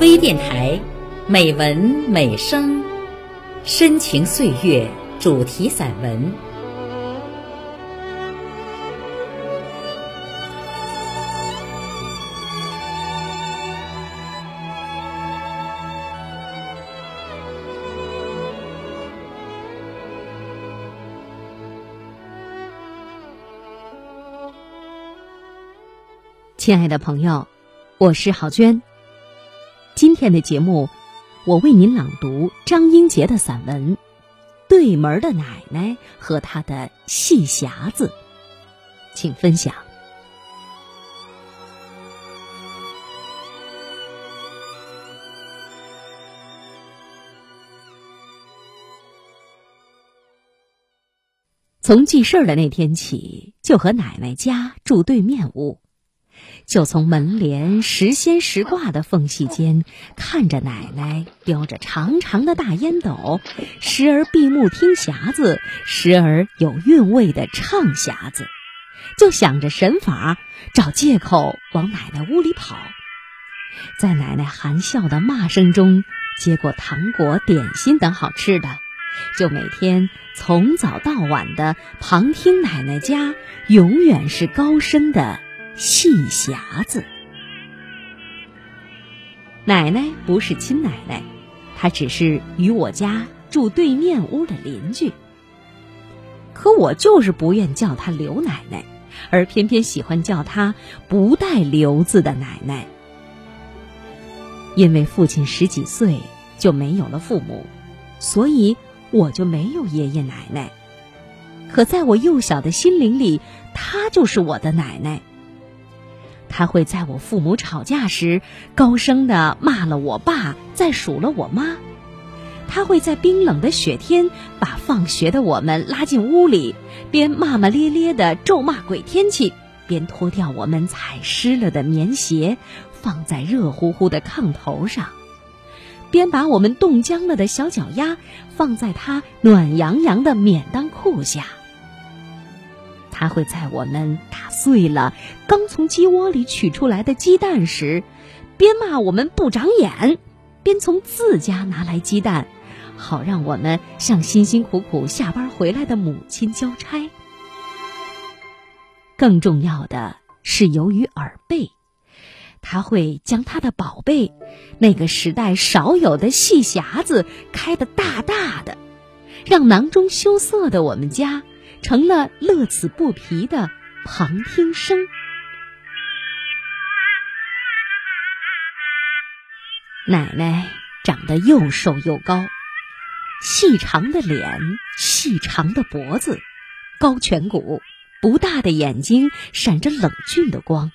微电台，美文美声，深情岁月主题散文。亲爱的朋友，我是郝娟。今天的节目，我为您朗读张英杰的散文《对门的奶奶和她的细匣子》，请分享。从记事儿的那天起，就和奶奶家住对面屋。就从门帘时掀时挂的缝隙间，看着奶奶叼着长长的大烟斗，时而闭目听匣子，时而有韵味的唱匣子，就想着神法，找借口往奶奶屋里跑，在奶奶含笑的骂声中接过糖果、点心等好吃的，就每天从早到晚的旁听奶奶家永远是高声的。细匣子，奶奶不是亲奶奶，她只是与我家住对面屋的邻居。可我就是不愿叫她刘奶奶，而偏偏喜欢叫她不带“刘”字的奶奶。因为父亲十几岁就没有了父母，所以我就没有爷爷奶奶。可在我幼小的心灵里，她就是我的奶奶。他会在我父母吵架时高声的骂了我爸，再数了我妈。他会在冰冷的雪天把放学的我们拉进屋里，边骂骂咧咧的咒骂鬼天气，边脱掉我们踩湿了的棉鞋，放在热乎乎的炕头上，边把我们冻僵了的小脚丫放在他暖洋洋的免裆裤下。他会在我们打碎了刚从鸡窝里取出来的鸡蛋时，边骂我们不长眼，边从自家拿来鸡蛋，好让我们向辛辛苦苦下班回来的母亲交差。更重要的是，由于耳背，他会将他的宝贝——那个时代少有的细匣子开得大大的，让囊中羞涩的我们家。成了乐此不疲的旁听生。奶奶长得又瘦又高，细长的脸，细长的脖子，高颧骨，不大的眼睛闪着冷峻的光。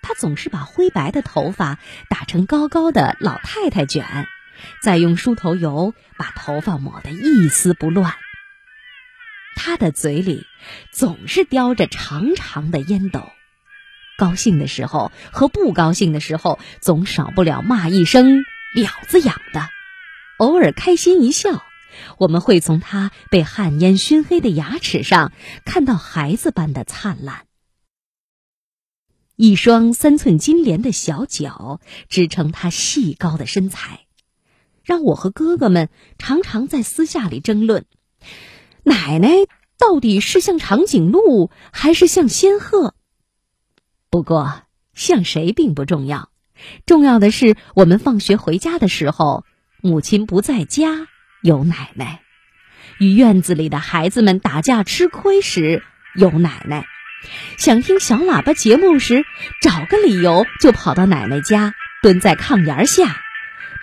她总是把灰白的头发打成高高的老太太卷，再用梳头油把头发抹得一丝不乱。他的嘴里总是叼着长长的烟斗，高兴的时候和不高兴的时候，总少不了骂一声“婊子养的”。偶尔开心一笑，我们会从他被旱烟熏黑的牙齿上看到孩子般的灿烂。一双三寸金莲的小脚支撑他细高的身材，让我和哥哥们常常在私下里争论。奶奶到底是像长颈鹿还是像仙鹤？不过像谁并不重要，重要的是我们放学回家的时候，母亲不在家，有奶奶；与院子里的孩子们打架吃亏时，有奶奶；想听小喇叭节目时，找个理由就跑到奶奶家，蹲在炕沿下。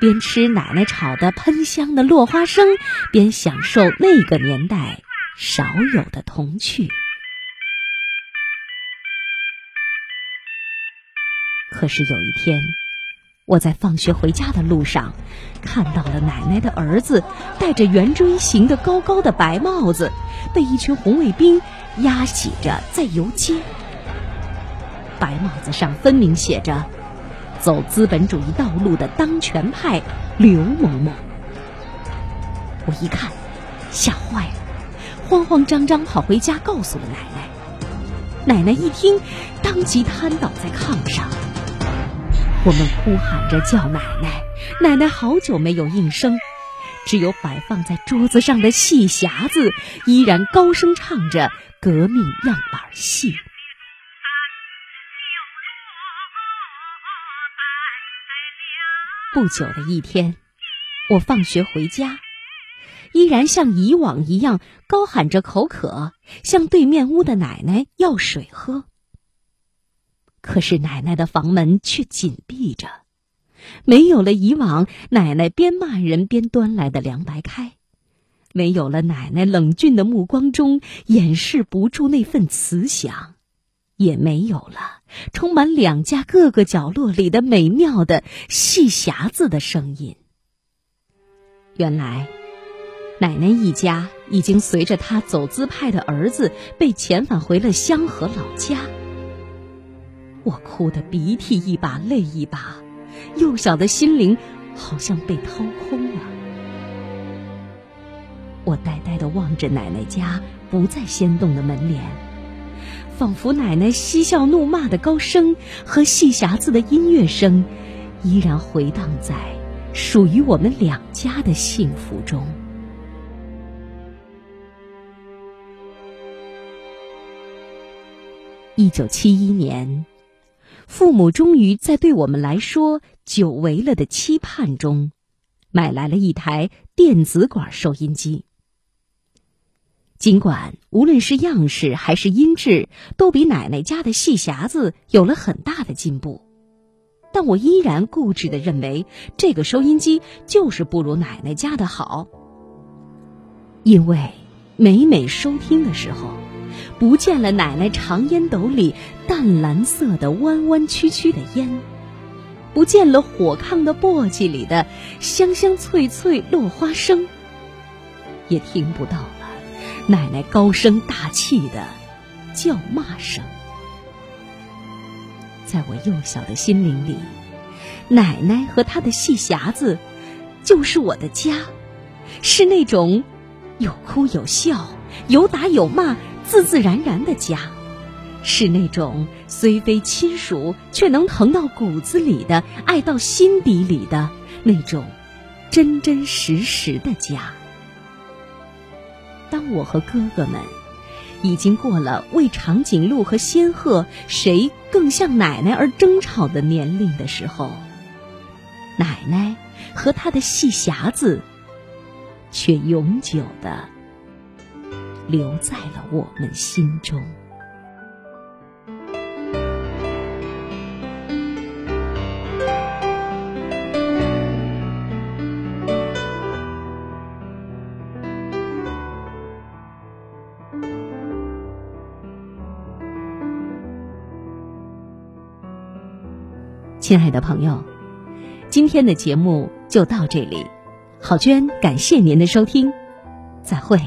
边吃奶奶炒的喷香的落花生，边享受那个年代少有的童趣。可是有一天，我在放学回家的路上，看到了奶奶的儿子戴着圆锥形的高高的白帽子，被一群红卫兵压挤着在游街。白帽子上分明写着。走资本主义道路的当权派刘某某，我一看，吓坏了，慌慌张张跑回家告诉了奶奶。奶奶一听，当即瘫倒在炕上。我们哭喊着叫奶奶，奶奶好久没有应声，只有摆放在桌子上的戏匣子依然高声唱着革命样板戏。不久的一天，我放学回家，依然像以往一样高喊着口渴，向对面屋的奶奶要水喝。可是奶奶的房门却紧闭着，没有了以往奶奶边骂人边端来的凉白开，没有了奶奶冷峻的目光中掩饰不住那份慈祥，也没有了充满两家各个角落里的美妙的戏匣子的声音。原来，奶奶一家已经随着他走资派的儿子被遣返回了香河老家。我哭得鼻涕一把泪一把，幼小的心灵好像被掏空了。我呆呆地望着奶奶家不再掀动的门帘，仿佛奶奶嬉笑怒骂的高声和戏匣子的音乐声，依然回荡在属于我们两家的幸福中。一九七一年。父母终于在对我们来说久违了的期盼中，买来了一台电子管收音机。尽管无论是样式还是音质都比奶奶家的细匣子有了很大的进步，但我依然固执的认为这个收音机就是不如奶奶家的好，因为每每收听的时候。不见了奶奶长烟斗里淡蓝色的弯弯曲曲的烟，不见了火炕的簸箕里的香香脆脆落花生，也听不到了奶奶高声大气的叫骂声。在我幼小的心灵里，奶奶和她的戏匣子就是我的家，是那种有哭有笑、有打有骂。自自然然的家，是那种虽非亲属却能疼到骨子里的、爱到心底里的那种真真实实的家。当我和哥哥们已经过了为长颈鹿和仙鹤谁更像奶奶而争吵的年龄的时候，奶奶和她的细匣子却永久的。留在了我们心中。亲爱的朋友，今天的节目就到这里，郝娟感谢您的收听，再会。